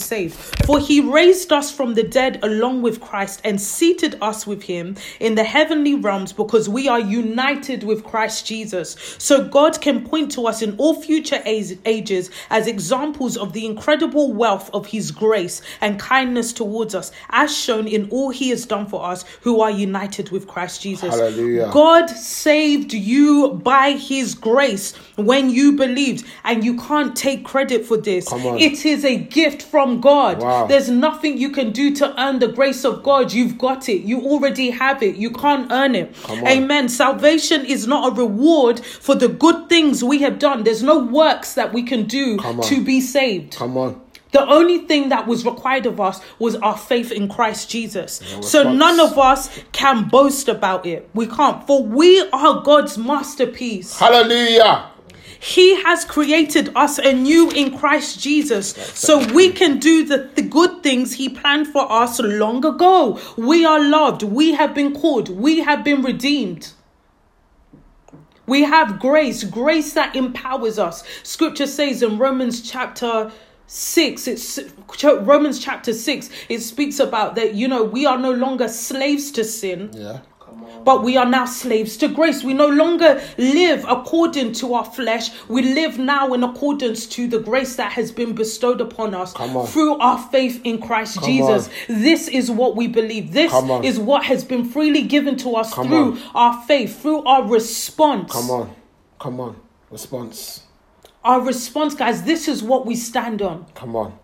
saved. For he raised us from the dead along with Christ and seated us with him in the heavenly realms because we are united with Christ Jesus. So God can point to us in all future ages as examples of the incredible wealth of his grace and kindness towards us, as shown in all he has done for us who are united with Christ Jesus. Hallelujah. God saved you by his grace when you believed, and you can't take credit for this. It is a gift from God. Wow. There's nothing you can do to earn the grace of God. You've got it. You already have it. You can't earn it. Amen. Salvation is not a reward for the good things we have done. There's no works that we can do to be saved. Come on. The only thing that was required of us was our faith in Christ Jesus. No so none of us can boast about it. We can't. For we are God's masterpiece. Hallelujah. He has created us anew in Christ Jesus so we can do the, the good things He planned for us long ago. We are loved. We have been called. We have been redeemed. We have grace, grace that empowers us. Scripture says in Romans chapter 6 it's Romans chapter 6 it speaks about that you know we are no longer slaves to sin Yeah. But we are now slaves to grace. We no longer live according to our flesh. We live now in accordance to the grace that has been bestowed upon us through our faith in Christ Come Jesus. on. This is what we believe. This is what has been freely given to us Come through on. our faith, through our response. Come on. Come on. Response. Our response, guys, this is what we stand on. Come on.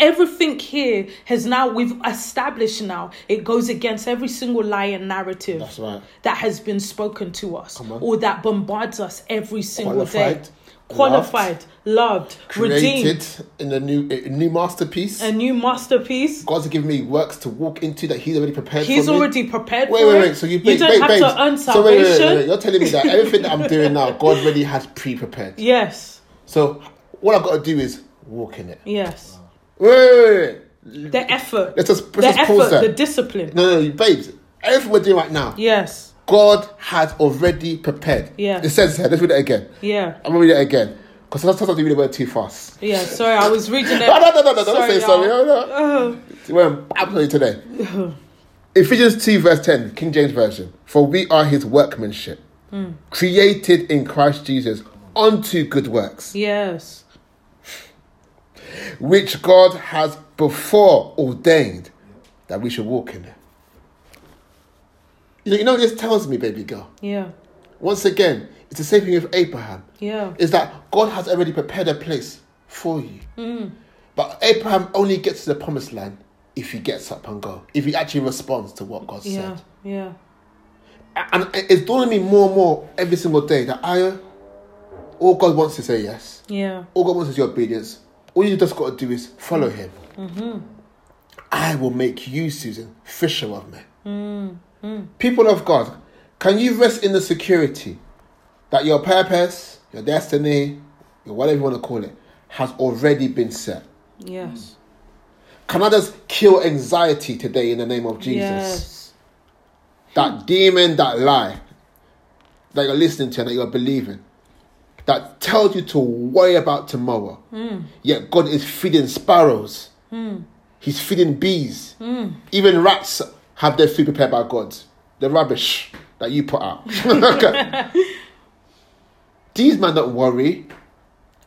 Everything here has now, we've established now, it goes against every single lie and narrative That's right. that has been spoken to us or that bombards us every single Qualified, day. Qualified, loved, redeemed, Created in a new a new masterpiece. a new masterpiece. God's given me works to walk into that He's already prepared He's me. already prepared Wait, for wait, it. wait. So you, you babe, don't babe, have babes. to earn So wait, wait, salvation. wait, wait. You're telling me that everything that I'm doing now, God already has pre-prepared. Yes, So what I've got to do is walk in it. yes. Wait, wait, wait. The effort, Let's just, the let's pause effort, the discipline. No, no, babes. Everything we're doing right now, Yes, God has already prepared. Yeah. It says here. Let's read it again. yeah, I'm gonna read it again because sometimes you read the word too fast. yeah. Sorry, I was reading it. No, no, no, no, no, don't Sorry, say sorry. No, no. Well, I'm sorry today. Ephesians 2, verse 10, King James Version. For we are his workmanship, Hmm. created in Christ Jesus unto good works, Yes, which God has before ordained that we should walk in. You know, you know this tells me, baby girl? yeah, Once again, it's the same thing with Abraham. yeah, Is that God has already prepared a place for you. Hmm. But Abraham only gets to the promised land if he gets up and go. If he actually responds to what God yeah, said. yeah. And it's dawning me more and more every single day that I, all God wants to say yes. Yeah, All God wants is your obedience. All you just got to do is follow Him. Mm-hmm. I will make you, Susan, fisher of men. Mm-hmm. People of God, can you rest in the security that your purpose, your destiny, your whatever you want to call it, has already been set? yes, Can I just kill anxiety today in the name of Jesus? yes, That demon, that lie that you're listening to and that you're believing, that tells you to worry about tomorrow. Hmm. Yet God is feeding sparrows. Hmm. He's feeding bees. Hmm. Even rats have their food prepared by God. The rubbish that you put out. These men don't worry.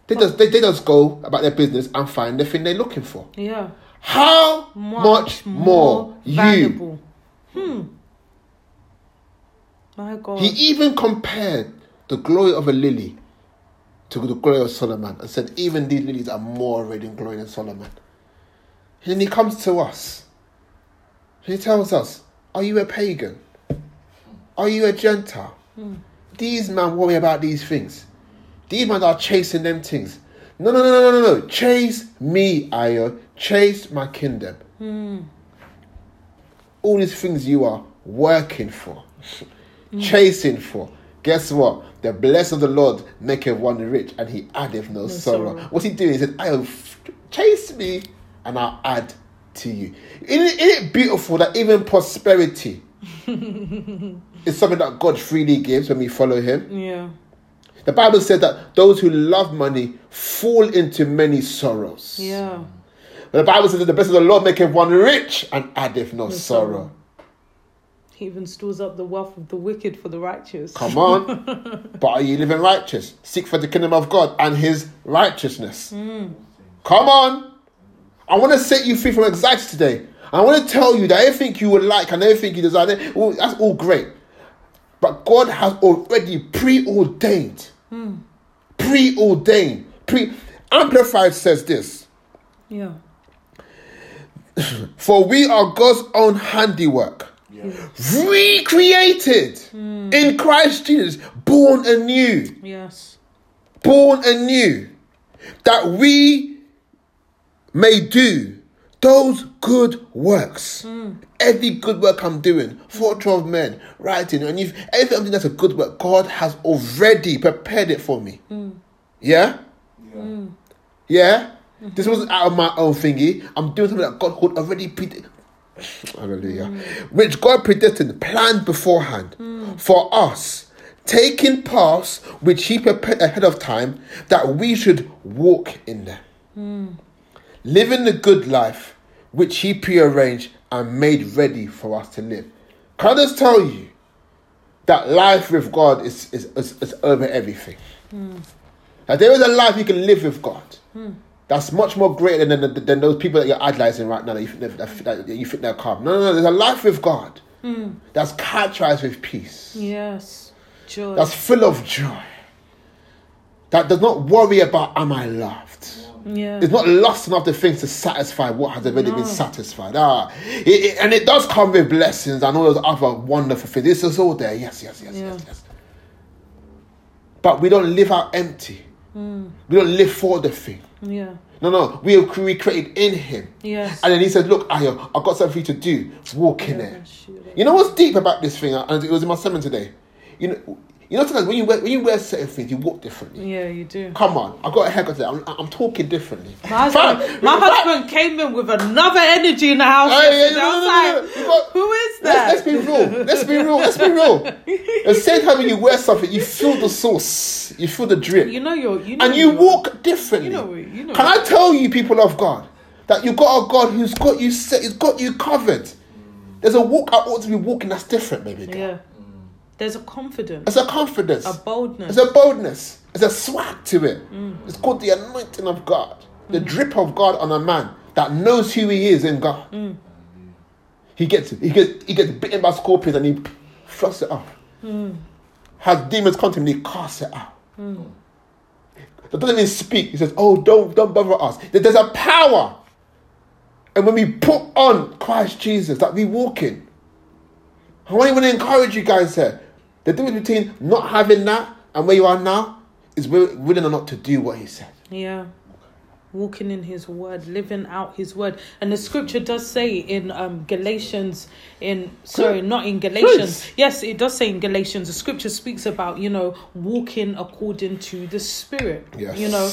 They just, they, they just go about their business and find the thing they're looking for. yeah. How much, more, you? Hmm. My God. He even compared the glory of a lily to the glory of Solomon and said, even these lilies are more radiant glory than Solomon. And he comes to us. He tells us, Are you a pagan? Are you a Gentile? These men worry about these things. These men are chasing them things. No, no, no, no, no, no, no. Chase me, Ayo. Chase my kingdom. All these things you are working for, mm. chasing for. Guess what? The blessing of the Lord maketh one rich, and he addeth no, sorrow. sorrow. What's he doing? He said, I'll chase me, and I'll add to you. Isn't it, isn't it beautiful that even prosperity is something that God freely gives when we follow him? yeah. The Bible said that those who love money fall into many sorrows. Yeah. But The Bible says that the blessing of the Lord maketh one rich and addeth no, sorrow. sorrow. He even stores up the wealth of the wicked for the righteous. Come on. but are you living righteous? Seek for the kingdom of God and his righteousness. Hmm. Come on. I want to set you free from anxiety today. I want to tell you that everything you would like and everything you desire, well, that's all great. But God has already preordained. Hmm. Preordained. Pre Amplified says this. Yeah. For we are God's own handiwork, recreated in Christ Jesus, born anew, Yes. born anew, that we may do those good works. Hmm. Every good work I'm doing, for 12 men, writing, and if everything that's a good work, God has already prepared it for me. Hmm. Yeah? Yeah? Hmm. Mm-hmm. This wasn't out of my own thingy. I'm doing something that God had already predestined. Hallelujah. Which God predestined, planned beforehand for us, taking paths which He prepared ahead of time that we should walk in them. Living the good life which He prearranged and made ready for us to live. Can I just tell you that life with God is, is, is, is over everything? That there is a life you can live with God. That's much more greater than, than, than those people that you're idolizing right now that you think, that, that, that you think they're calm. No, no, no. There's a life with God that's characterized with peace, Yes. Joy. that's full of joy, that does not worry about am I loved. yeah. It's not lust enough the things to satisfy what has already been satisfied. Ah, it, it- and it does come with blessings and all those other wonderful things. This is all there. Yes, yes, yes, Yeah. yes, yes. But we don't live out empty. We don't live for the thing. Yeah. No, no, we are recreated in Him. Yes. And then He said, "Look, Ayo, I've got something for you to do. Walk in Yeah, it." it. You know what's deep about this thing? And it was in my sermon today. You know, you know, sometimes when you wear when you wear certain things, you walk differently. Yeah, you do. Come on, I got a haircut today. I'm, I'm talking differently. My husband, my husband came in with another energy in the house. Hey, yeah, no, no, like, no. Got- who is that? Let's, let's be real. Let's be real. Let's be real. The same time, when you wear something, you feel the sauce, you feel the drip, You know you're. You know and you walk differently. You know, you know. Can I tell you, people of God, that you got a God who's got you set, who's got you covered. There's a walk I ought to be walking that's different, baby. girl. Yeah. There's a confidence, There's a confidence. a boldness. There's a boldness. There's a swag to it. Mm. It's called the anointing of God, the mm. drip of God on a man that knows who he is in God. Mm. He gets he gets he gets bitten by scorpions and he thrusts it off. Has demons come to him and he casts it out. That doesn't even speak. He says, "Oh, don't don't bother us." There's a power, and when we put on Christ Jesus, that we walk in. I want to encourage you guys here. The difference between not having that and where you are now is willing or not to do what he said. Yeah. Walking in his word, living out his word. And the scripture does say in um, Galatians, in sorry, not in Galatians. Yes, it does say in Galatians. The scripture speaks about, you know, walking according to the spirit. Yes. You know,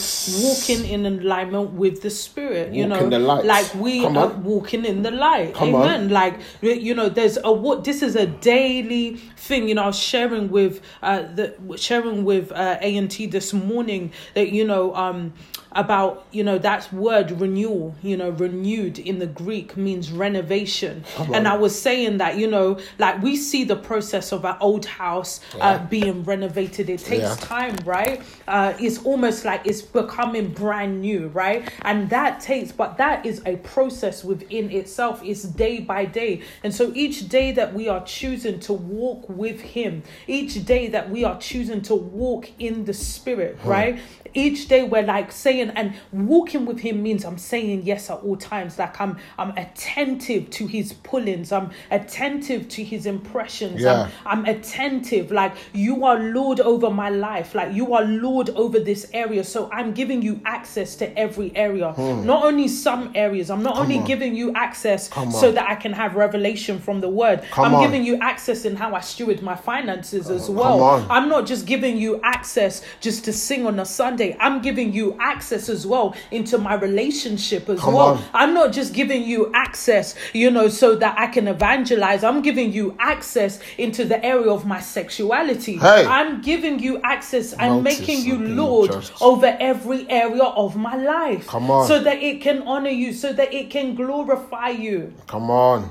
walking in alignment with the spirit. you Walk know, in the light. like we Come are on. walking in the light. Come on. Like you know, there's a what this is a daily thing. You know, I was sharing with uh the sharing with uh A and T this morning that you know um about you know that word renewal you know renewed in the greek means renovation Come and i was saying that you know like we see the process of an old house Yeah. uh being renovated it takes Yeah. time right uh it's almost like it's becoming brand new right? And that takes but that is a process within itself. It's day by day. And so each day that we are choosing to walk with him each day that we are choosing to walk in the spirit right? Each day we're like saying and walking with him means i'm saying yes at all times. Like i'm i'm attentive to his pullings. I'm attentive to his impressions. Yeah. I'm, I'm attentive. Like you are lord over my life. Like you are lord over this area so i'm giving you access to every area not only some areas i'm not only Hmm. on. giving you access Come so on. that i can have revelation from the word Come i'm on. giving you access in how i steward my finances as well i'm not just giving you access just to sing on a sunday i'm giving you access as well into my relationship as Come well. I'm not just giving you access, you know, so that I can evangelize. I'm giving you access into the area of my sexuality. Hey. I'm giving you access and Notice making you being Lord over every area of my life. Come on. So that it can honor you, so that it can glorify you Come on.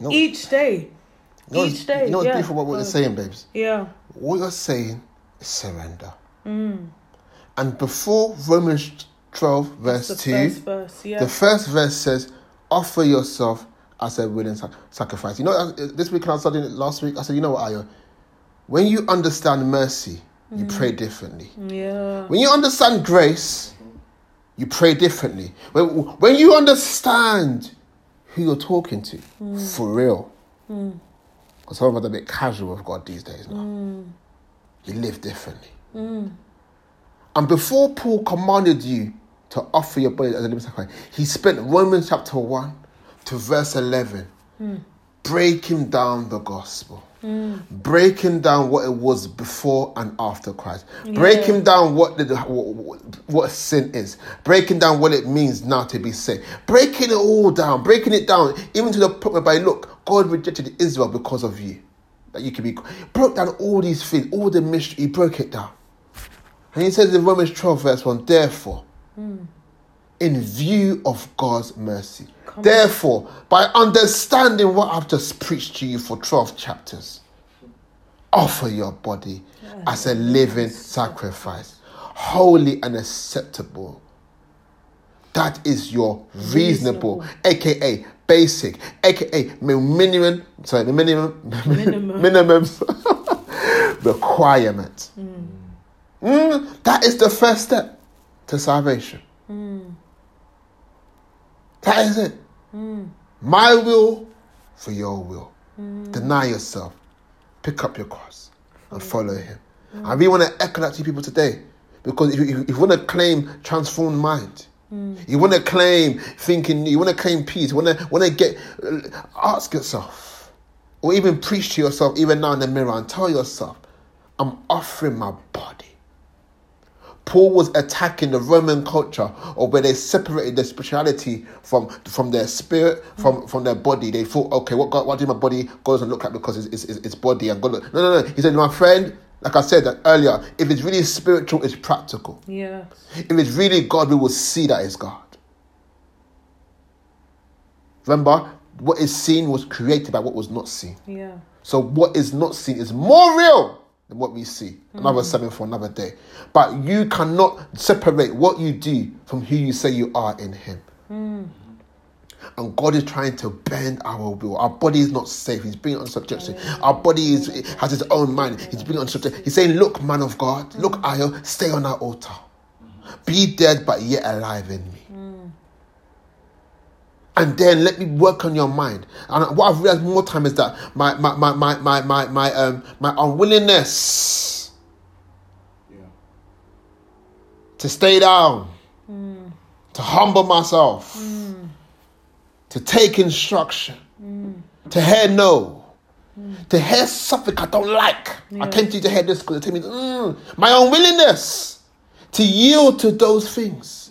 No. each day. You know, each day. You know what's yeah. beautiful about what you're saying, babes? Yeah. What you're saying is surrender. Mm. And before Romans 12, verse The 2, first verse. Yeah. the first verse says, offer yourself as a willing sac- sacrifice. You know, uh, this week I was studying last week, I said, you know what, Ayo? When you understand mercy, you Mm. pray differently. yeah. When you understand grace, you pray differently. When, when you understand who you're talking to, mm. for real. Mm. Because some of us are a bit casual with God these days now. Mm. You live differently. And before Paul commanded you to offer your body as a living sacrifice, he spent Romans chapter 1 to verse 11 breaking down the gospel. Breaking down what it was before and after Christ, breaking down what the what, what sin is, breaking down what it means now to be saved, breaking it all down, breaking it down, even to the point whereby look, God rejected Israel because of you, that you can be broke down all these things, all the mystery, he broke it down. And he says in Romans 12, verse 1, therefore, hmm. In view of God's mercy, therefore, by understanding what I've just preached to you for 12 chapters, offer your body as a living sacrifice, holy and acceptable. That is your reasonable, aka basic, aka minimum, sorry, minimum, Minimum. minimum requirement. Mm, that is the first step to salvation. That is it. My will for your will. Mm. Deny yourself. Pick up your cross and mm. follow Him. Mm. I really want to echo that to people today. Because if you, if you want to claim transformed mind, you want to claim thinking, you want to claim peace, you want to, want to get, uh, ask yourself, or even preach to yourself, even now in the mirror, and tell yourself, I'm offering my body. Paul was attacking the Roman culture of where they separated their spirituality from from their spirit, from from their body. They thought, okay, what God, what do my body God doesn't look at because it's, it's, it's body and God. Look. No, no, no. He said, my friend, like I said that earlier, if it's really spiritual, it's practical. Yeah. If it's really God, we will see that it's God. Remember, what is seen was created by what was not seen. Yeah. So what is not seen is more real what we see. Another mm. sermon for another day. But you cannot separate what you do from who you say you are in Him. Mm. And God is trying to bend our will. Our body is not safe. He's bringing on subjection. Our body is has its own mind. He's bringing on subjection. He's saying, "Look, man of God, look, mm. Ayo, stay on that altar. Be dead, but yet alive in me." And then let me work on your mind. And what I've realized more time is that my my my my my my, my um my unwillingness Yeah. to stay down, to humble myself, to take instruction, to hear no, to hear something I don't like. I came to you to hear this because it told me mm, my unwillingness to yield to those things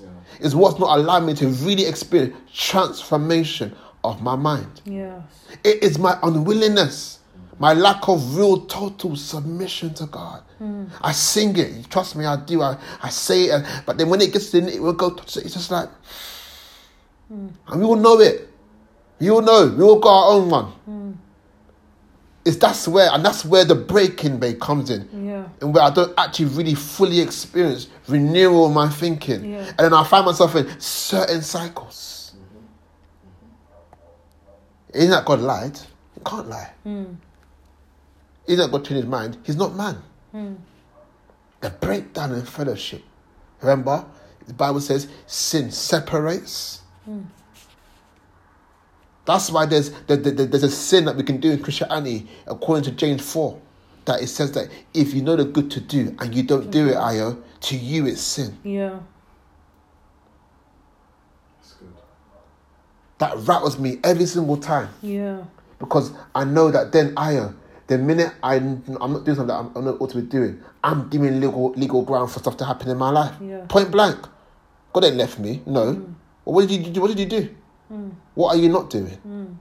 is what's not allowing me to really experience transformation of my mind. Yes. It is my unwillingness, my lack of real total submission to God. Hmm. I sing it, trust me, I do. I, I say it, but then when it gets in, it will go. It's just like, hmm. and we all know it. We all know. We all got our own one. Hmm. It's that's where, and that's where the breaking bay comes in Yeah. and where I don't actually really fully experience renewal of my thinking. Yeah. And then I find myself in certain cycles. Isn't that God lied? He can't lie. Hmm. Isn't that God changed his mind? He's not man. Hmm. The breakdown in fellowship. Remember, the Bible says sin separates. Hmm. That's why there's there, there- there's a sin that we can do in Christianity, according to James 4, that it says that if you know the good to do and you don't do it, Ayo, to you it's sin. Yeah. That's good. That rattles me every single time Yeah. because I know that then, Ayo, the minute I, I'm not doing something that I'm, I'm not ought to be doing, I'm giving legal legal ground for stuff to happen in my life. Yeah. Point blank. God ain't left me. No. Mm. Well, what did you do? What did you do? What are you not doing?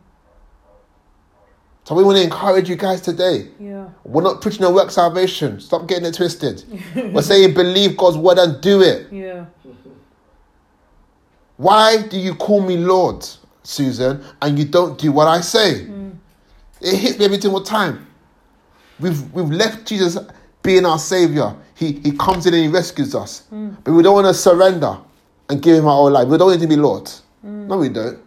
So we want to encourage you guys today. Yeah. We're not preaching a work salvation. Stop getting it twisted. We're saying believe God's word and do it. Yeah. Why do you call me Lord, Susan, and you don't do what I say? Mm. It hits me every single time. We've we've left Jesus being our savior. He he comes in and he rescues us. Mm. But we don't want to surrender and give him our whole life. We don't want him to be Lord. Mm. No, we don't.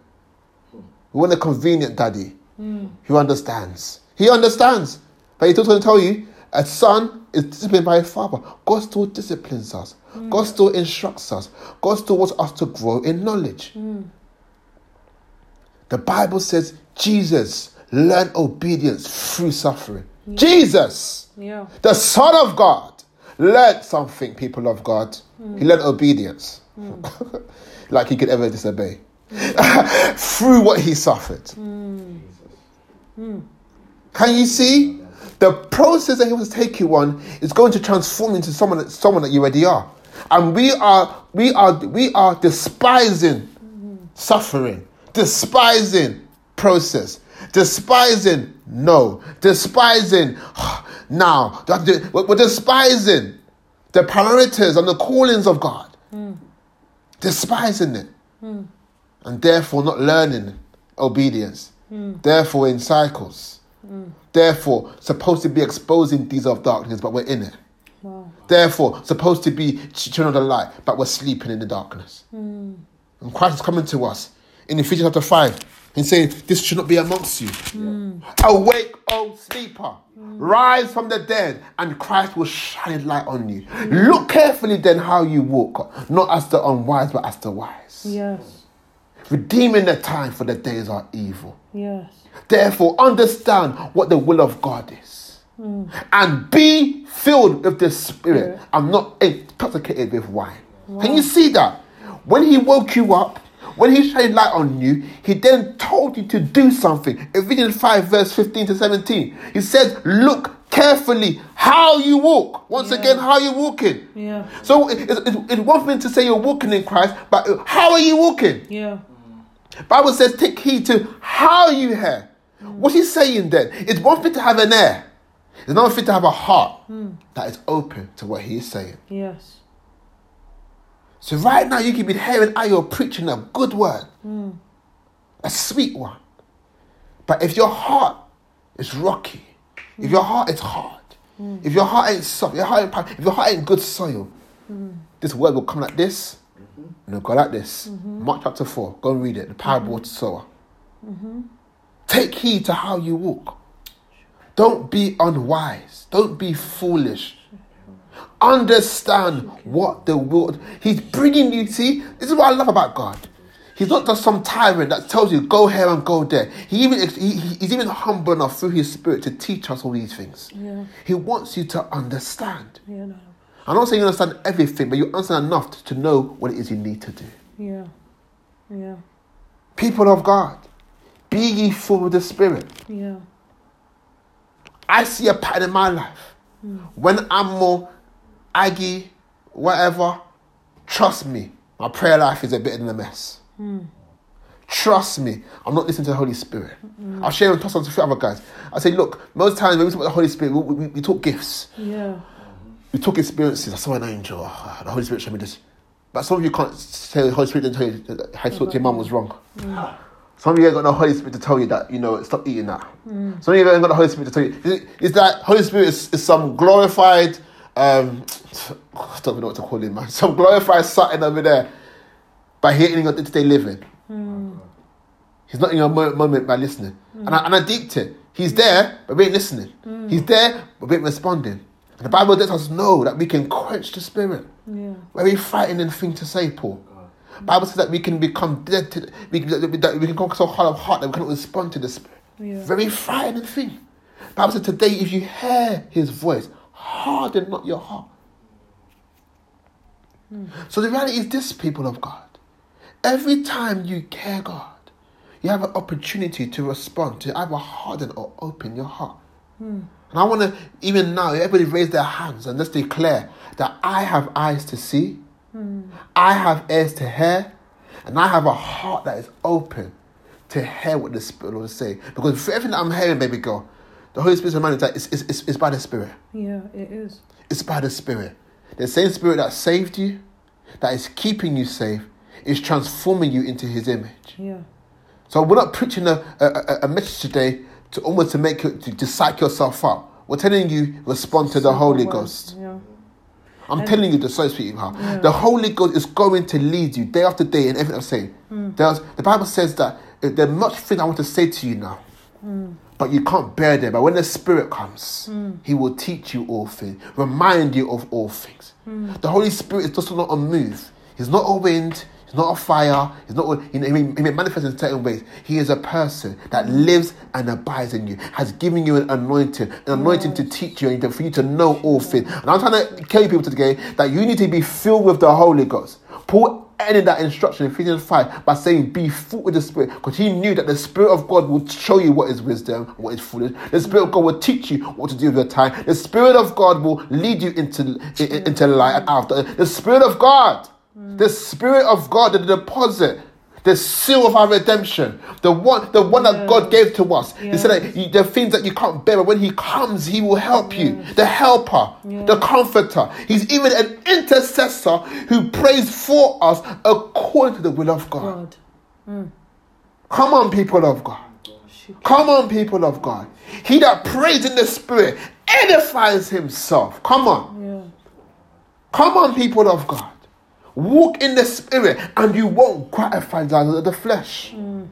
We want a convenient daddy hmm. who understands. He understands. But he's also going to tell you a son is disciplined by a father. God still disciplines us. Hmm. God still instructs us. God still wants us to grow in knowledge. Hmm. The Bible says Jesus learned obedience through suffering. Jesus, Yeah. the Son of God, learned something, people of God. He learned obedience. like he could ever disobey. through what he suffered. Can you see? The process that he was taking on is going to transform into someone that, someone that you already are. And we are we are we are despising suffering, despising process, despising no, despising now. We're despising the parameters and the callings of God, despising it, and therefore not learning obedience. Hmm. Therefore, in cycles. Hmm. Therefore, supposed to be exposing these of darkness, but we're in it. Wow. Therefore, supposed to be children of the light, but we're sleeping in the darkness. Hmm. And Christ is coming to us in Ephesians chapter 5 and saying, This should not be amongst you. Awake, O sleeper, rise from the dead, and Christ will shine his light on you. Look carefully then how you walk, not as the unwise, but as the wise. Yes. Redeeming the time, for the days are evil. Yes. Therefore, understand what the will of God is. Mm. And be filled with the Spirit. Yeah. I'm not intoxicated with wine. Can you see that? When He woke you up, when He shined light on you, He then told you to do something. Ephesians 5, verse 15 to 17. He said, Look carefully how you walk. Once Yeah. again, how you walking. Yeah. So it- it's, it's, it's one thing to say you're walking in Christ, but how are you walking? Yeah. Bible says, take heed to how you hear. What's he saying then? It's one thing to have an ear. It's another thing to have a heart that is open to what he is saying. Yes. So right now you can be hearing how you're preaching a good word, hmm. a sweet one. But if your heart is rocky, if your heart is hard, hmm. if your heart ain't soft, your heart ain't, if your heart ain't good soil, hmm. this word will come like this, and it'll go like this. Mm-hmm. Mark chapter 4, go and read it, the parable of the mm-hmm. sower. Mm-hmm. Take heed to how you walk. Don't be unwise. Don't be foolish. Understand what the world. He's bringing you. See, this is what I love about God. He's not just some tyrant that tells you go here and go there. He even he- he's even humble enough through his spirit to teach us all these things. Yeah. He wants you to understand. Yeah. No. I'm not saying you understand everything, but you understand enough to know what it is you need to do. Yeah. Yeah. People of God, be ye full of the Spirit. Yeah. I see a pattern in my life. Hmm. When I'm more aggy, whatever, trust me, my prayer life is a bit in a mess. Hmm. Trust me, I'm not listening to the Holy Spirit. I'll share and toss on to a few other guys. I say, look, most times when we talk about the Holy Spirit, we, we, we talk gifts, Yeah. We talk experiences. I saw an angel, oh, the Holy Spirit showed me this. But some of you can't say the Holy Spirit didn't tell you that you talk to your mum was wrong. Mm. Some of you ain't got no Holy Spirit to tell you that, you know, stop eating that. Some of you ain't got the Holy Spirit to tell you. Is, is that Holy Spirit is, is some glorified, um, I don't even know what to call him, man. Some glorified something over there. by he ain't in your day-to-day living. Mm. He's not in your moment by listening. And, I, and I deeped it. He's there, but we ain't listening. Mm. He's there, but we ain't responding. And the Bible lets us know that we can quench the Spirit. Yeah. Very frightening thing to say, Paul. Mm. Bible says that we can become dead to we, that we can become so hard of heart that we cannot respond to the spirit. Yeah. Very frightening thing. Bible says today, if you hear his voice, harden not your heart. Mm. So the reality is this, people of God. Every time you care God, you have an opportunity to respond, to either harden or open your heart. Mm. And I want to, even now, everybody raise their hands and let's declare that I have eyes to see, I have ears to hear, and I have a heart that is open to hear what the Spirit of the Lord is saying. Because for everything that I'm hearing, baby girl, the Holy Spirit's reminding me that it's, it's, it's, it's by the Spirit. Yeah, it is. It's by the Spirit. The same Spirit that saved you, that is keeping you safe, is transforming you into His image. Yeah. So we're not preaching a, a, a- a message today to almost to make you to, to psych yourself up. We're telling you respond to the Holy. Ghost. Yeah. I'm telling you the so speaking how the Holy Ghost is going to lead you day after day in everything I'm saying. There's, the Bible says that uh, there are much things I want to say to you now, but you can't bear them. But when the Spirit comes, He will teach you all things, remind you of all things. The Holy Spirit is just not a move. He's not a wind. Not a fire. He's not. He may, he may manifest in certain ways. He is a person that lives and abides in you. Has given you an anointing, an anointing to teach you and for you to know all things. And I'm trying to tell you people today that you need to be filled with the Holy Ghost. Paul ended that instruction in Ephesians 5 by saying, Be filled with the Spirit, because he knew that the Spirit of God would show you what is wisdom, what is foolish. The Spirit of God will teach you what to do with your time. The Spirit of God will lead you into, into light and after. The Spirit of God, the Spirit of God, the deposit. The seal of our redemption, the one, the one that God gave to us. He said that the things that you can't bear, but when He comes, He will help you. The helper, the comforter. He's even an intercessor who prays for us according to the will of God. God. Mm. Come on, people of God. Come on, people of God. He that prays in the Spirit edifies himself. Come on. Yeah. Come on, people of God. Walk in the Spirit and you won't gratify the desires of the flesh. Hmm.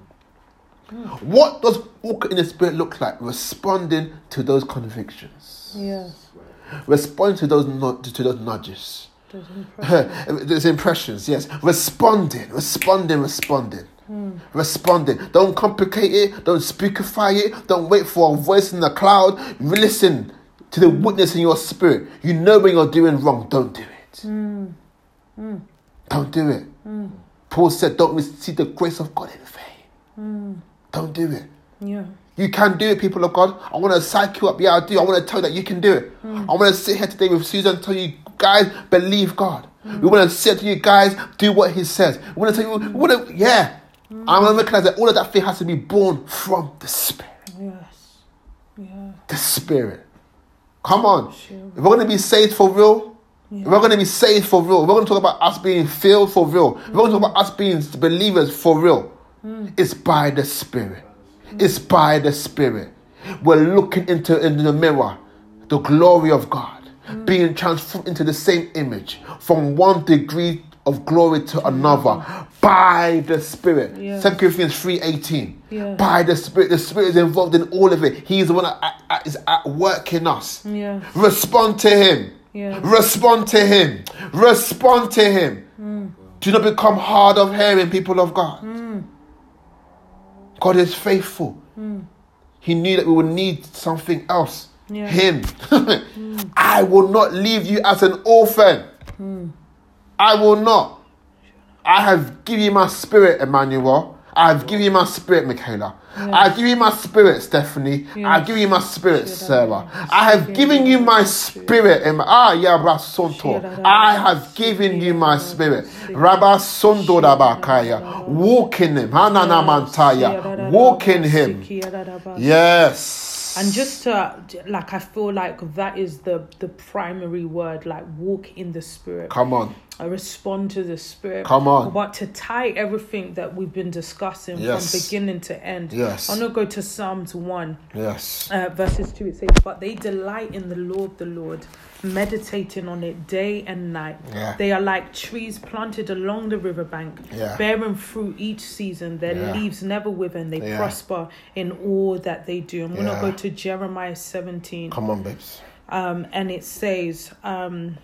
What does walk in the Spirit look like? Responding to those convictions, Yeah. responding to those, nu- to those nudges. Those impressions. Those impressions, yes. Responding, responding, responding. Hmm. Responding. Don't complicate it. Don't speakify it. Don't wait for a voice in the cloud. Listen to the witness in your spirit. You know when you're doing wrong. Don't do it. Hmm. Don't do it. Paul said, Don't receive the grace of God in vain. Don't do it. Yeah. You can do it, people of God. I want to psych you up. Yeah, I do. I want to tell you that you can do it. Mm. I want to sit here today with Susan and tell you, guys, believe God. We want to say to you guys, do what He says. We want to tell you, we want to, yeah. I want to recognize that all of that faith has to be born from the Spirit. Yes. Yeah. The Spirit. Come on. Sure. If we're going to be saved for real, if we're going to be saved for real, we're going to talk about us being filled for real, if we're going to talk about us being believers for real, mm. it's by the Spirit. It's by the Spirit. We're looking into, into the mirror, the glory of God, mm. being transformed into the same image from one degree of glory to another mm. by the Spirit. Yeah. 2 Corinthians 3.18. Yeah. By the Spirit. The Spirit is involved in all of it. He is the one that at- at- is at work in us. Yeah. Respond to him. Yeah. Respond to him. Respond to him. Hmm. Do not become hard of hearing, people of God. Hmm. God is faithful. Hmm. He knew that we would need something else. Yeah. Him. I will not leave you as an orphan. I will not. I have given you my spirit, Emmanuel. I have given you my spirit, Michaela. I give you my spirit, Stephanie. I give you my spirit, Sarah. I have given you my spirit. Ah, yeah, Rasonto. I have given you my spirit. Rabba Sondo Rabakaya. Walk in him. Hanana Mantaya. Walk in him. Yes. And just to like, I feel like that is the the primary word. Like, walk in the spirit. Come on. I respond to the spirit. Come on. But to tie everything that we've been discussing Yes. from beginning to end. Yes. I'm gonna go to Psalms one, Yes. uh, verses two. It says, "But they delight in the law of the Lord, meditating on it day and night. Yeah. They are like trees planted along the riverbank, Yeah. bearing fruit each season. Their Yeah. leaves never wither, and they prosper in all that they do." I'm gonna go to Jeremiah 17 Come on, babes. um, and it says, um,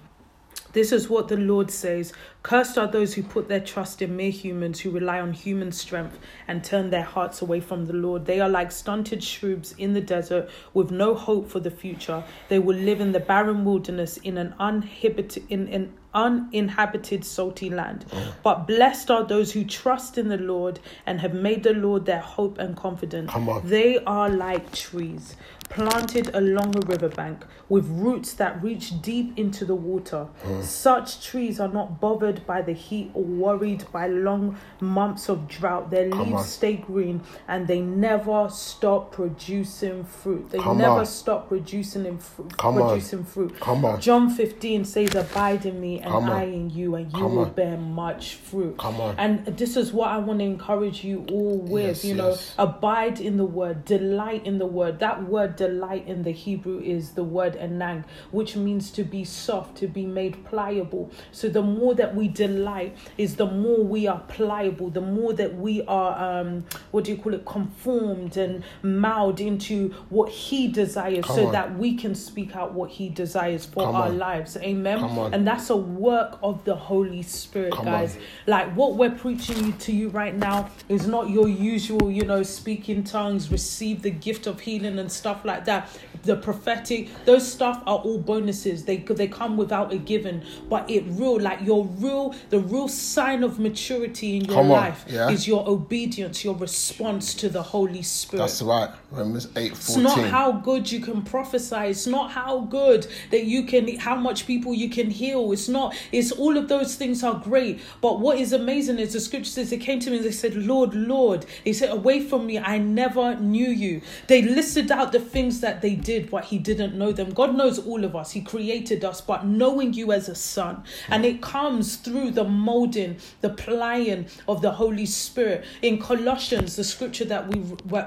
This is what the Lord says Cursed are those who put their trust in mere humans, who rely on human strength and turn their hearts away from the Lord. They are like stunted shrubs in the desert with no hope for the future. They will live in the barren wilderness in an uninhabited, in an uninhabited salty land. But blessed are those who trust in the Lord and have made the Lord their hope and confidence. They are like trees planted along a riverbank with roots that reach deep into the water. Hmm. Such trees are not bothered by the heat or worried by long months of drought. Their Come leaves on. stay green and they never stop producing fruit. They Come never on. stop producing in fru- Come on. fruit. Come on. John 15 says, Abide in me and. I in you, and you Come will bear much fruit. Come on. And this is what I want to encourage you all with. Yes, you know, yes. abide in the word, delight in the word. That word delight in the Hebrew is the word anang, which means to be soft, to be made pliable. So the more that we delight is the more we are pliable, the more that we are um what do you call it, conformed and molded into what he desires Come so on. that we can speak out what he desires for Come our on. lives. Amen. And that's a work of the Holy Spirit, Come guys. on. Like what we're preaching to you right now is not your usual, you know, speaking tongues, receive the gift of healing and stuff like that. The prophetic, those stuff are all bonuses. They they come without a given, but it real like your real the real sign of maturity in your Come life yeah. is your obedience, your response to the Holy Spirit. That's right. Romans eight It's not how good you can prophesy. It's not how good that you can, how much people you can heal. It's not, it's all of those things are great. But what is amazing is the scripture says they came to me and they said, Lord, Lord. They said, Away from me, I never knew you. They listed out the things that they did, but He didn't know them. God knows all of us. He created us, but knowing you as a son. And it comes through the molding, the plying of the Holy Spirit. In Colossians, the scripture that we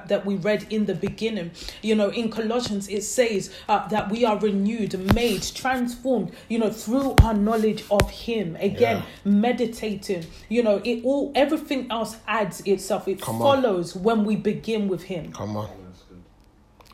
that we read in the beginning, you know, in Colossians it says uh, that we are renewed, made, transformed, you know, through our knowledge of Him. Again, Yeah. meditating, you know, it all everything else adds itself. It Come on. follows when we begin with Him. Come on.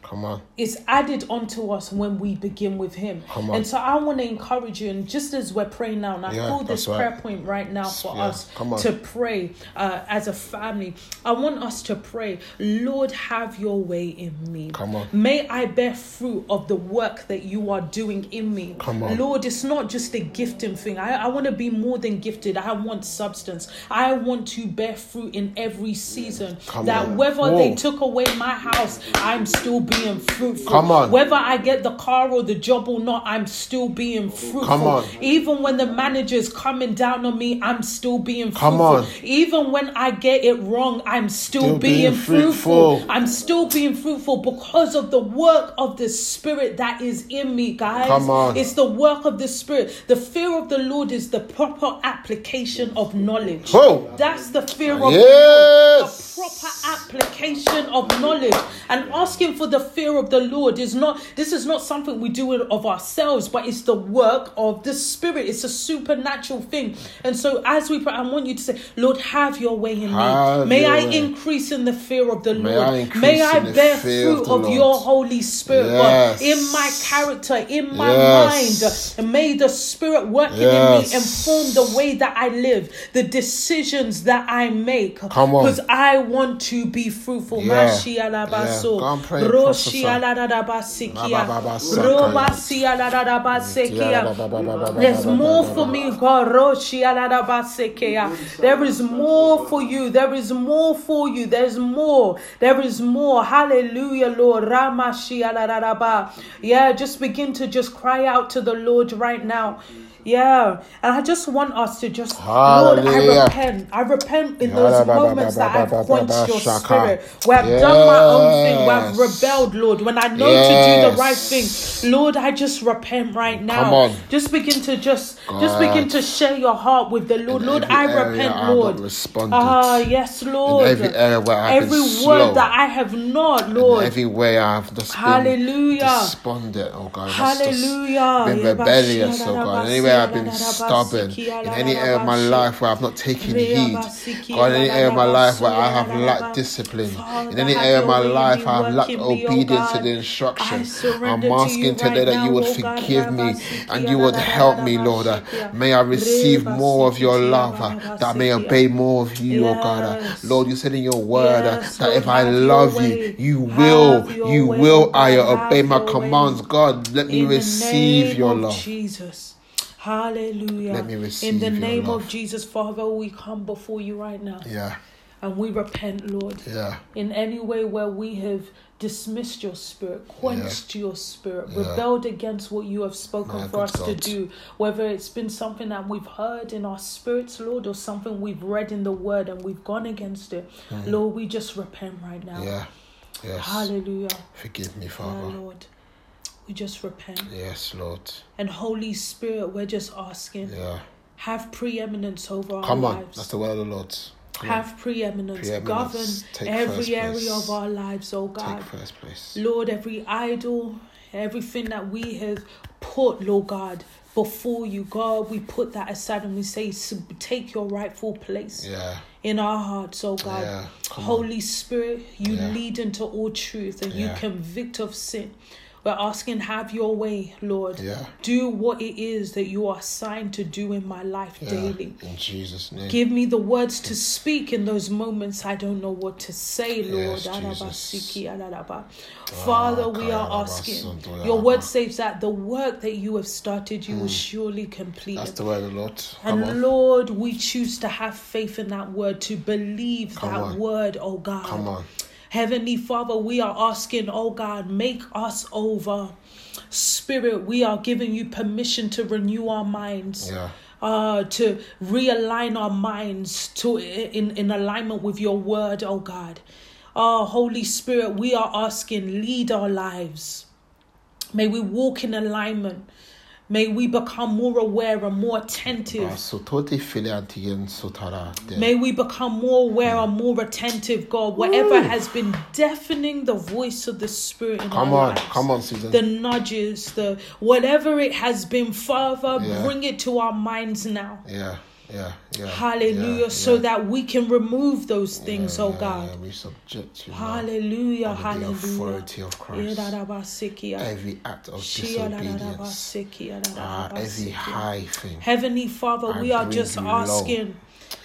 Come on. It's added onto us when we begin with Him. Come on. And so I want to encourage you, and just as we're praying now, and I Yeah, call this right. prayer point right now for Yeah, us to pray uh, as a family. I want us to pray, Lord, have your way in me. Come on. May I bear fruit of the work that you are doing in me. Come on. Lord, it's not just a gifting thing. I, I want to be more than gifted. I want substance. I want to bear fruit in every season. Come that on. whether they took away my house, I'm still being fruitful. Come on. Whether I get the car or the job or not, I'm still being fruitful. Come on. Even when the manager's coming down on me, I'm still being fruitful. Come on. Even when I get it wrong, I'm still, Still being, being fruitful. fruitful. I'm still being fruitful because of the work of the Spirit that is in me, guys. Come on. It's the work of the Spirit. The fear of the Lord is the proper application of knowledge. Whoa. That's the fear of Yes. the Lord. The proper application of knowledge. And asking for the fear of the Lord is not, this is not something we do of ourselves, but it's the work of the Spirit. It's a supernatural thing. And so as we pray, I want you to say, Lord, have your way in me. May I way. increase in the fear of the May Lord. I May I bear fear of fruit of, your Holy Spirit, Yes. In my character, in my Yes. mind. May the Spirit working Yes. in me inform the way that I live, the decisions that I make. Come on. Because I want to be fruitful. Yeah. Yeah. And pray There's more for me, God. There is more for you. There is more for you. There's more. There is more. Hallelujah, Lord. Yeah, just begin to just cry out to the Lord right now. Yeah, and I just want us to just, Lord, I repent. I repent in those moments that I've quenched your spirit, where I've Yes. done my own thing, where I've rebelled, Lord. When I know to do the right thing, Lord, I just repent right now. Come on. Just begin to just, just begin to share your heart with the Lord. In Lord, I repent, Lord. Ah, yes, Lord. every area where I've every slow. word that I have not, In Lord. every way I've just Hallelujah. been despondent, oh God. Hallelujah. Been rebellious, oh God. In way I've been stubborn. In any area of my life where I've not taken heed. God, in any area of my life where I have lacked discipline. In any area of my life I have lacked obedience to the instructions. I'm asking today that you would forgive me and you would help me, Lord. May I receive more of your love, that I may obey more of you, oh God. Lord, you said in your word that if I love you, you will, you will, I obey my commands. God, let me receive your love. Jesus. Hallelujah. Let me receive In the name love. of Jesus, Father, we come before you right now Yeah, and we repent, Lord. yeah, in any way where we have dismissed your spirit, quenched your spirit, Yeah. rebelled against what you have spoken My for us good to do, whether it's been something that we've heard in our spirits, Lord, or something we've read in the word and we've gone against it, mm. Lord, we just repent right now. Yeah. Yes. Hallelujah. Forgive me, Yeah, Father. Lord. We just repent. Yes, Lord. And Holy Spirit, we're just asking, Yeah. have preeminence over our Come on. lives. That's the word of the Lord. Come on. have preeminence, Preeminence. govern Take every area of our lives, oh God. Take first place. Lord, every idol, everything that we have put, Lord God, before you, God, we put that aside and we say, take your rightful place Yeah. in our hearts, oh God. Yeah. Come on. Holy Spirit, you Yeah. lead into all truth and you convict of sin. We're asking, have your way, Lord. Yeah. Do what it is that you are assigned to do in my life Yeah. daily. In Jesus' name. Give me the words to speak in those moments I don't know what to say, Lord. Yes, Jesus. Father, we are asking. Your word says that the work that you have started, you will surely complete Hmm. That's the word of the Lord. Come And on. Lord, we choose to have faith in that word, to believe Come that on. word, oh God. Come on. Heavenly Father, we are asking, oh God, make us over. Spirit, we are giving you permission to renew our minds. Yeah. Uh, to realign our minds to in, in alignment with your word, oh God. Oh, Holy Spirit, we are asking, lead our lives. May we walk in alignment. May we become more aware and more attentive. Sototi fili antigen sotara. de. May we become more aware and more attentive, God. Whatever has been deafening the voice of the Spirit in Come our on. lives, Come on, Susan. the nudges, the whatever it has been, Father, Yeah. bring it to our minds now. yeah. Yeah. Yeah. Hallelujah. yeah, so yeah. that we can remove those things, Yeah, oh yeah, God. yeah, we subject you now Hallelujah. under the Hallelujah. authority of Christ. Every act of disobedience. Ah, every high thing. Heavenly Father, I we are just you low. asking.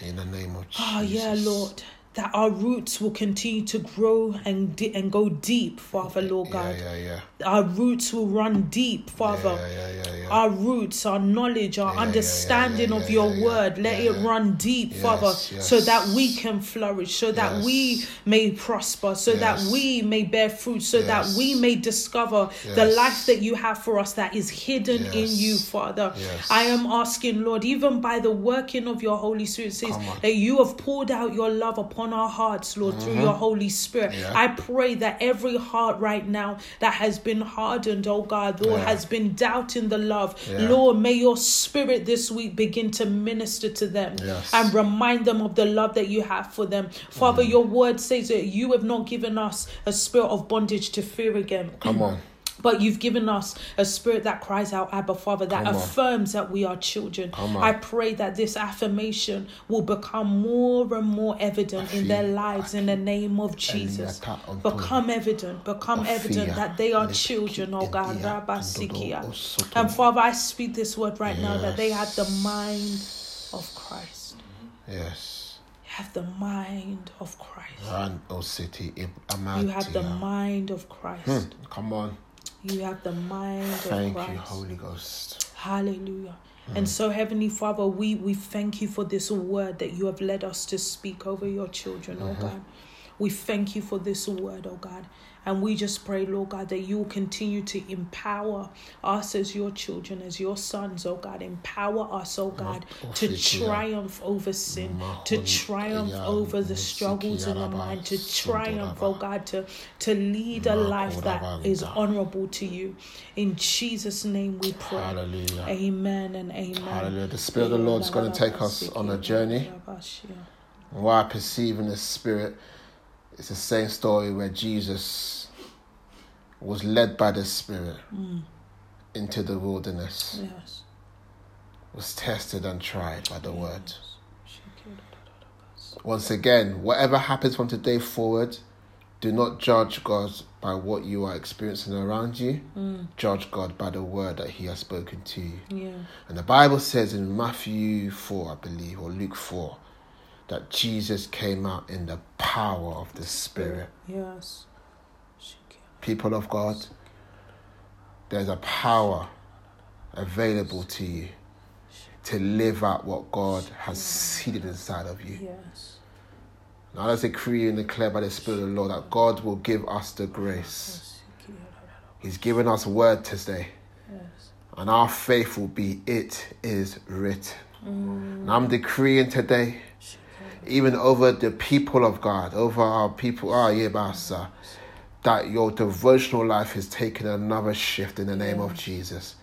In the name of Jesus. Ah, yeah, Lord, that our roots will continue to grow and di- and go deep, Father, Lord God. Yeah, yeah, yeah. Our roots will run deep, Father. Yeah, yeah, yeah, yeah. Our roots, our knowledge, our understanding of your word, let it run deep, Yes, Father, so that we can flourish, so that we may prosper, so that we may bear fruit, so that we may discover the life that you have for us that is hidden in you, Father. Yes. I am asking, Lord, even by the working of your Holy Spirit, says that you have poured out your love upon our hearts, Lord, through your Holy Spirit. Mm-hmm. Yeah. I pray that every heart right now that has been hardened, oh God, or Yeah. has been doubting the love, Yeah. Lord, may your spirit this week begin to minister to them Yes. and remind them of the love that you have for them. Father, Mm-hmm. your word says that you have not given us a spirit of bondage to fear again. Come on. But you've given us a spirit that cries out, Abba, Father, that Come on. affirms that we are children. I pray that this affirmation will become more and more evident in their lives in the name of Jesus. Become evident, become evident that they are children, oh God. India, Rabba Ndodo, Sikia. Osoto. And Father, I speak this word right now that they have the mind of Christ. Yes. Have the mind of Christ. Ran O City. You have the mind of Christ. Hmm, come on. You have the mind of Thank Christ. you, Holy Ghost. Hallelujah. Mm. And so, Heavenly Father, we, we thank you for this word that you have led us to speak over your children, oh Mm-hmm. God. We thank you for this word, oh God. And we just pray, Lord God, that you will continue to empower us as your children, as your sons, oh God. Empower us, oh God, to triumph over sin, to triumph over the struggles in the mind, to triumph, oh God, to, to lead a life that is honorable to you. In Jesus' name we pray. Hallelujah. Amen and amen. Hallelujah. The Spirit of the Lord is going to take us on a journey. What I perceive in the Spirit is the same story where Jesus was led by the Spirit mm. into the wilderness, Yes. was tested and tried by the Word. Once again, whatever happens from today forward, do not judge God by what you are experiencing around you. Mm. Judge God by the word that He has spoken to you. Yeah. And the Bible says in Matthew 4, I believe, or Luke 4, that Jesus came out in the power of the Spirit. Yes. People of God, there's a power available to you to live out what God has seeded inside of you. Yes. Now let's decree and declare by the Spirit of the Lord that God will give us the grace. He's given us word today. Yes. And our faith will be, it is written. Mm. And I'm decreeing today, even over the people of God, over our people, ah, yeah, that your devotional life is taking another shift in the name of Jesus.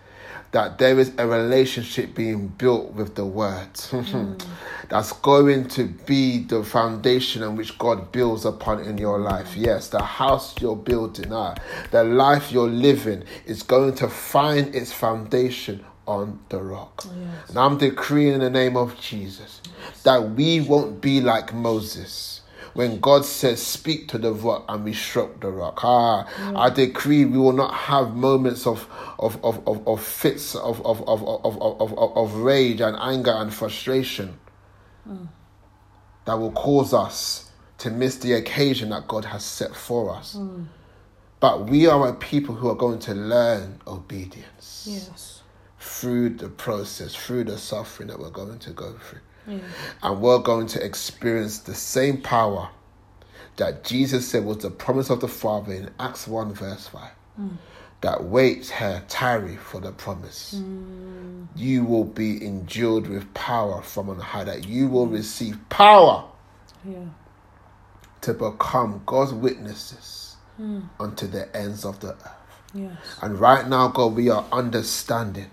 That there is a relationship being built with the word. That's going to be the foundation on which God builds upon in your life. Yes, the house you're building, ah, the life you're living is going to find its foundation on the rock. Yes. And I'm decreeing in the name of Jesus that we won't be like Moses. When God says, Speak to the rock, and we struck the rock. Ah, I decree we will not have moments of, of, of, of, of fits of, of, of, of, of, of, of rage and anger and frustration that will cause us to miss the occasion that God has set for us. But we are a people who are going to learn obedience Yes. Through the process, through the suffering that we're going to go through. Yes. And we're going to experience the same power that Jesus said was the promise of the Father in Acts 1, verse 5. Mm. That waits here, tarry for the promise. Mm. You will be endued with power from on high, that you will receive power Yeah. to become God's witnesses mm. unto the ends of the earth. Yes. And right now, God, we are understanding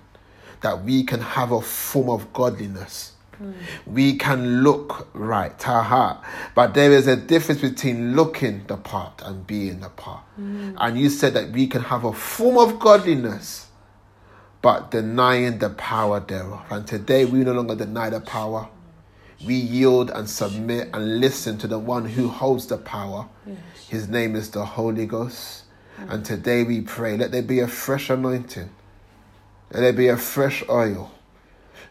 that we can have a form of godliness. We can look right, haha. But there is a difference between looking the part and being the part. Mm. And you said that we can have a form of godliness, but denying the power thereof. And today we no longer deny the power. We yield and submit and listen to the one who holds the power. Yes. His name is the Holy Ghost. Mm. And today we pray, let there be a fresh anointing. Let there be a fresh oil.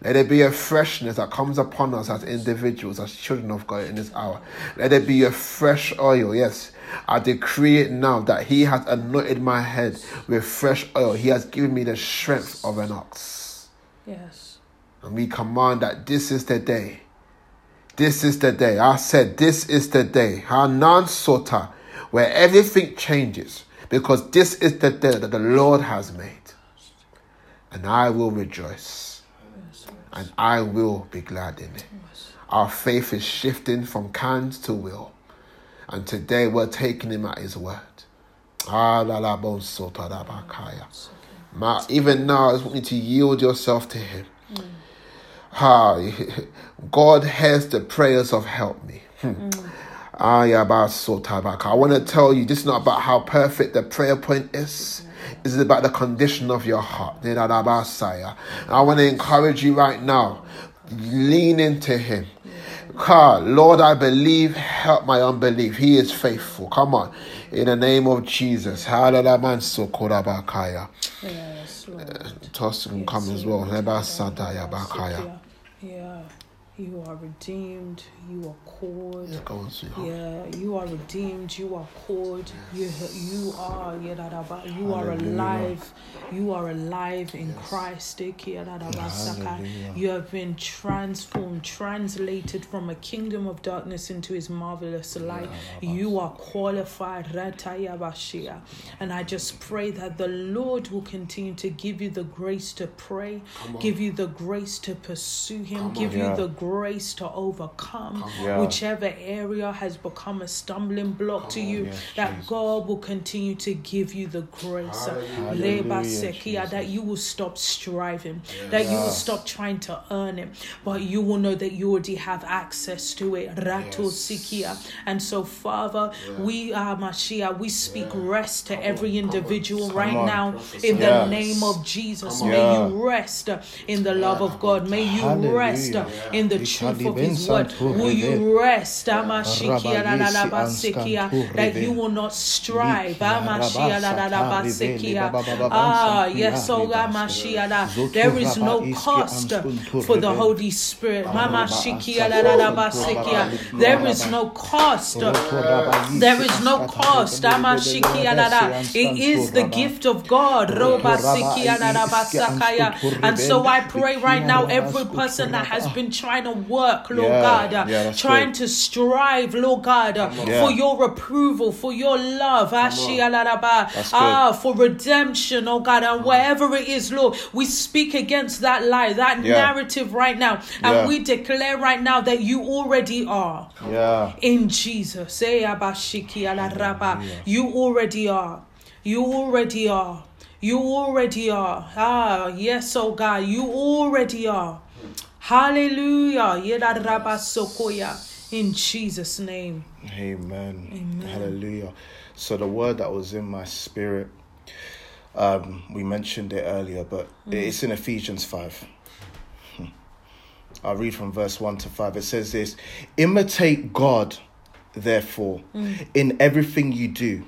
Let there be a freshness that comes upon us as individuals, as children of God in this hour. Let there be a fresh oil. Yes, I decree it now that He has anointed my head with fresh oil. He has given me the strength of an ox. Yes. And we command that this is the day. This is the day. I said, this is the day. Hanan Sota, where everything changes. Because this is the day that the Lord has made. And I will rejoice. And I will be glad in it. Our faith is shifting from can't to will. And today we're taking him at his word. Even now, I just want you to yield yourself to him. Ha, God hears the prayers of help me. Hmm. Ah. I want to tell you, this is not about how perfect the prayer point is. This is about the condition of your heart. Ne, da, da, ba, saya. I want to encourage you right now. Lean into him. God, Lord, I believe, help my unbelief. He is faithful. Come on. In the name of Jesus. Yes, Lord. Toss can come as well. Leba sadaya bakaya. Yeah. You are redeemed. You are called. Yeah, go on, sweetheart. Yeah, you are redeemed. You are called. You you are yeah, da, da, you are alive. You are alive in Christ. Eh, kia, da, da, ba, saka. Hallelujah. You have been transformed, translated from a kingdom of darkness into His marvelous light. You are qualified. And I just pray that the Lord will continue to give you the grace to pray, give you the grace to pursue Him, give you the grace to overcome Yeah. whichever area has become a stumbling block to you. Yes, that Jesus. God will continue to give you the grace. Hallelujah, Leba sekia, That you will stop striving, that you will stop trying to earn it, but you will know that you already have access to it. Rato sikia. And so, Father, we are Mashiach. We speak rest to every individual right on. now in the name of Jesus. May you rest uh, in the love of God. May you Hallelujah. rest uh, in the the truth of His word. Will you rest? That you will not strive. Ah, yes, oh. There is no cost for the Holy Spirit. There is no cost. There is no cost. Amashikia la la. It is the gift of God. Roba sikia la la basakaya. And so I pray right now, every person that has been trying to work, Lord Yeah, God, uh, yeah, trying to strive, Lord God, uh, Yeah. for your approval, for your love, ah, for redemption, oh God, and wherever it is, Lord, we speak against that lie, that narrative right now, and we declare right now that you already are Yeah. in Jesus. Eh. You already are. You already are. You already are. Ah, yes, oh God, you already are. Hallelujah. In Jesus' name. Amen. Amen. Hallelujah. So the word that was in my spirit, um, we mentioned it earlier, but it's in Ephesians 5. Hmm. I'll read from verse 1 to 5. It says this Imitate God, therefore, in everything you do,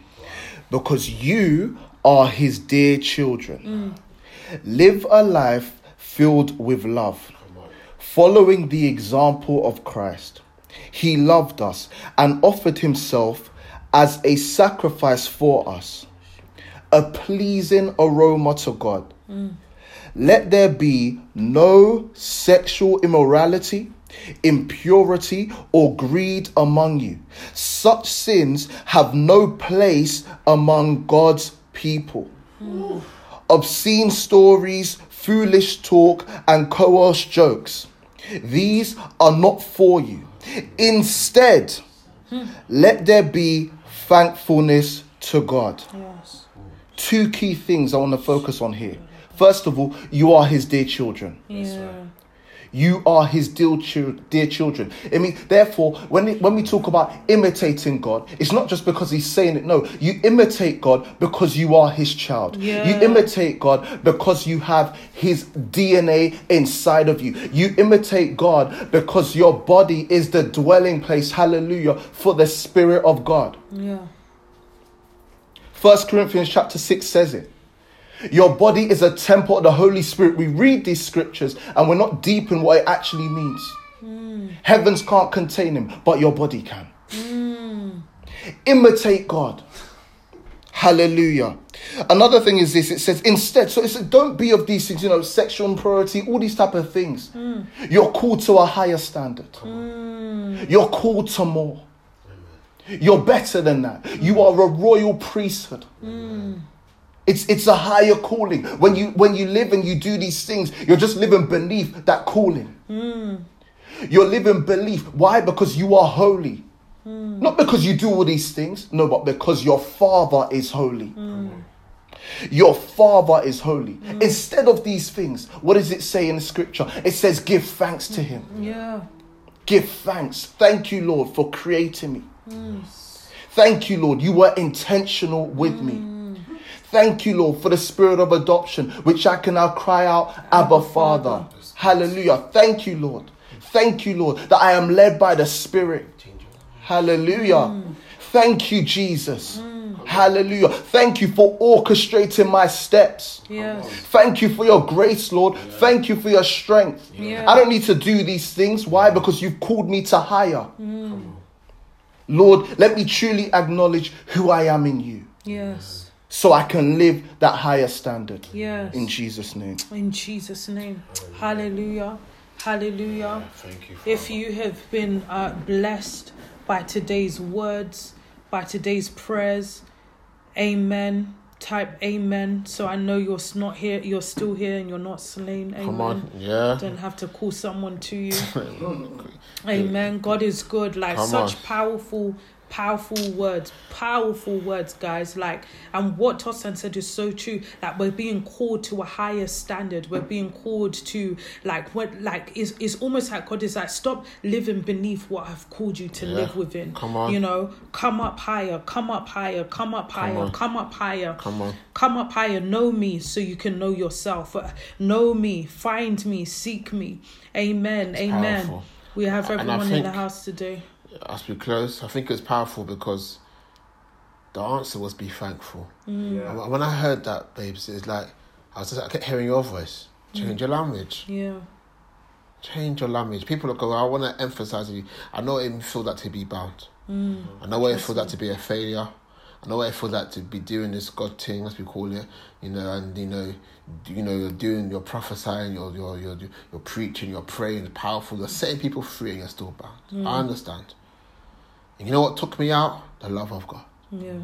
because you are his dear children. Live a life filled with love, following the example of Christ. He loved us and offered himself as a sacrifice for us, a pleasing aroma to God. Let there be no sexual immorality, impurity, or greed among you. Such sins have no place among God's people. Obscene stories, foolish talk, and coerced jokes. These are not for you. Instead, let there be thankfulness to God Yes. two key things I want to focus on here. First of all, you are his dear children. Yeah. You are his dear, dear children. I mean, therefore, when it, when we talk about imitating God, it's not just because he's saying it. No, you imitate God because you are his child. Yeah. You imitate God because you have his DNA inside of you. You imitate God because your body is the dwelling place, hallelujah, for the Spirit of God. Yeah. First Corinthians chapter 6 says it. Your body is a temple of the Holy Spirit. We read these scriptures and we're not deep in what it actually means. Heavens can't contain him, but your body can. Imitate God. Hallelujah. Another thing is this it says instead, so it says don't be of these things, you know, sexual impurity, all these type of things. You're called to a higher standard. You're called to more. You're better than that. You are a royal priesthood. It's it's a higher calling. When you when you live and you do these things, you're just living beneath that calling. Hmm. You're living belief. Why? Because you are holy. Hmm. Not because you do all these things, no, but because your father is holy. Hmm. Your father is holy. Instead of these things, what does it say in the scripture? It says, Give thanks to him. Yeah. Give thanks. Thank you, Lord, for creating me. Thank you, Lord. You were intentional with me. Thank you, Lord, for the spirit of adoption, which I can now cry out, Abba, Father. Hallelujah. Thank you, Lord. Thank you, Lord, that I am led by the Spirit. Hallelujah. Thank you, Jesus. Hallelujah. Thank you for orchestrating my steps. Yes. Thank you for your grace, Lord. Thank you for your strength. Yeah. I don't need to do these things. Why? Because you've called me to higher. Mm. Lord, let me truly acknowledge who I am in you Yes. So I can live that higher standard. Yes. In Jesus' name. In Jesus' name. Hallelujah. Hallelujah. Thank you. If you have been uh, blessed by today's words, by today's prayers, amen. Type amen. So I know you're not here, you're still here and you're not slain. Amen. Come on. Yeah. Don't have to call someone to you. Amen. God is good. Like Come such on. powerful, powerful words. Powerful words, guys. Like, and what Tosan said is so true. That we're being called to a higher standard. We're being called to like what like is is almost like God is like stop living beneath what I've called you to Yeah. live within. Come on. You know, come up higher, come up higher, come up higher, on. come up higher. Come on. Come up higher, know me so you can know yourself. Uh, Know me, find me, seek me. Amen. Amen. powerful. We have everyone in the house today. As we close, I think it's powerful because the answer was be thankful. Mm. Yeah. And When I heard that, babes, it's like I was just I kept hearing your voice. Mm. Change your language. Yeah. Change your language. People go, I want to emphasize you. I know it feels that to be bound. Mm. I know what it feels that to be a failure. I know what it feels like to be doing this God thing, as we call it, you know, and you know, you know, you're doing, you're prophesying, you're, you're, you're, you're preaching, you're praying, it's powerful, you're setting people free, and you're still bound. I understand. And you know what took me out? The love of God. Yeah.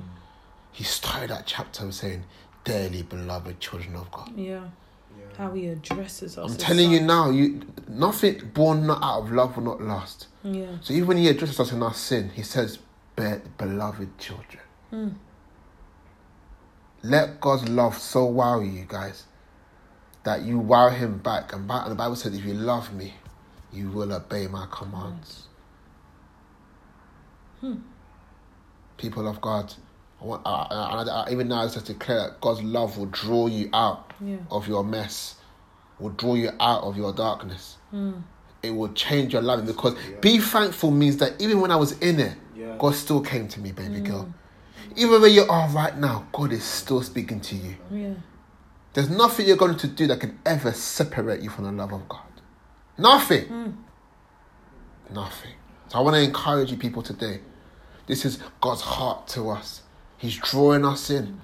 He started that chapter with saying, "Dearly beloved children of God." Yeah. Yeah. How he addresses us. I'm as telling you now, you nothing born not out of love will not last. Yeah. So even when he addresses us in our sin, he says, "Be- beloved children. Mm. Let God's love so wow you guys that you wow him back. And Bi- and the Bible says, if you love me, you will obey my commands. Hmm. People of God, I want, I, I, I, even now it's just declare that God's love will draw you out Yeah. of your mess, will draw you out of your darkness. Hmm. It will change your life because be thankful means that even when I was in it, Yeah. God still came to me, baby hmm. girl. Even where you are right now, God is still speaking to you. Yeah. There's nothing you're going to do that can ever separate you from the love of God. Nothing. Nothing. So I want to encourage you people today. This is God's heart to us. He's drawing us in.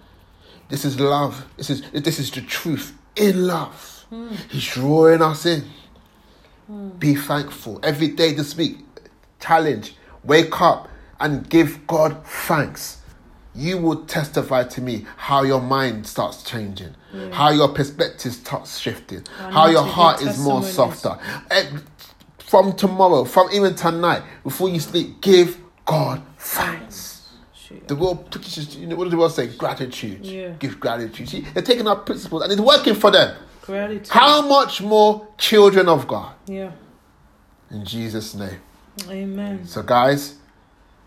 This is love. This is this is the truth in love. He's drawing us in. Be thankful every day this week. Challenge. Wake up and give God thanks. You will testify to me how your mind starts changing, how your perspective starts shifting, I how your heart is more softer. Eh, From tomorrow, from even tonight, before you sleep, give God thanks. The world preaches, you know, what do the world say? Gratitude. Yeah. Give gratitude. See, they're taking our principles and it's working for them. Gratitude. How much more children of God? Yeah. In Jesus' name. Amen. So, guys,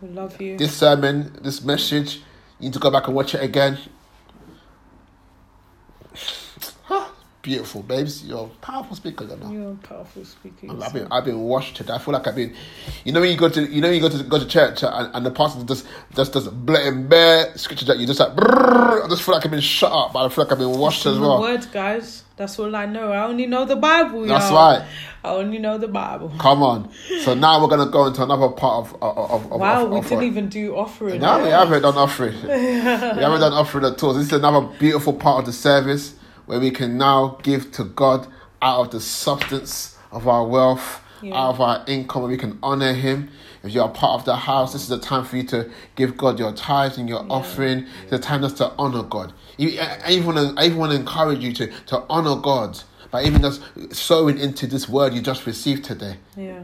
We love you. this sermon, this message, you need to go back and watch it again. Beautiful, babes. You're a powerful speaker, you know. You're a powerful speaker. I've been I've been washed today. I feel like I've been, you know, when you go to you know when you go to go to church and, and the pastor just just does blatant bare scripture that you just like. I just feel like I've been shut up, but I feel like I've been washed as well. word, guys. That's all I know. I only know the Bible. That's y'all. right. I only know the Bible. Come on. So now we're gonna go into another part of of of. Wow, of, we of- didn't even do offering. No, we haven't done offering. we haven't done offering at all. This is another beautiful part of the service where we can now give to God out of the substance of our wealth, Yeah. out of our income, where we can honor Him. If you're a part of the house, this is the time for you to give God your tithes and your offering. It's the time just to honor God. I even want to, I even want to encourage you to, to honor God by even just sowing into this word you just received today. Yeah.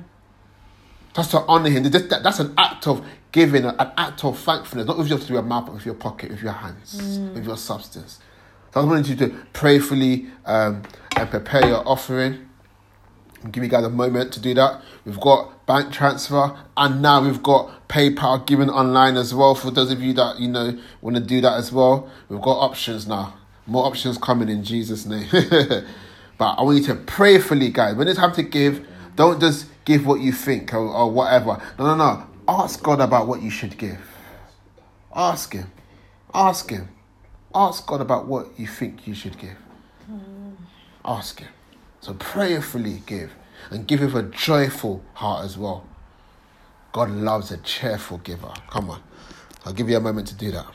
Just to honor him. That- that- That's an act of giving, an act of thankfulness. Not with just your mouth, but with your pocket, with your hands, mm. with your substance. So I wanted you to prayerfully um, and prepare your offering. Give you guys a moment to do that. We've got bank transfer and now we've got PayPal given online as well for those of you that you know want to do that as well. We've got options now. More options coming in Jesus' name. but I want you to prayerfully, guys. When it's time to give, don't just give what you think or, or whatever. No, no, no. Ask God about what you should give. Ask Him. Ask Him. Ask God about what you think you should give. Ask Him. So prayerfully give and give with a joyful heart as well. God loves a cheerful giver. Come on. I'll give you a moment to do that.